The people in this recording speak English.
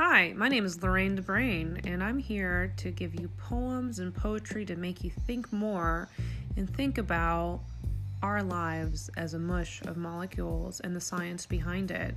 Hi, my name is Lorraine DeBrain, and I'm here to give you poems and poetry to make you think more and think about our lives as a mush of molecules and the science behind it.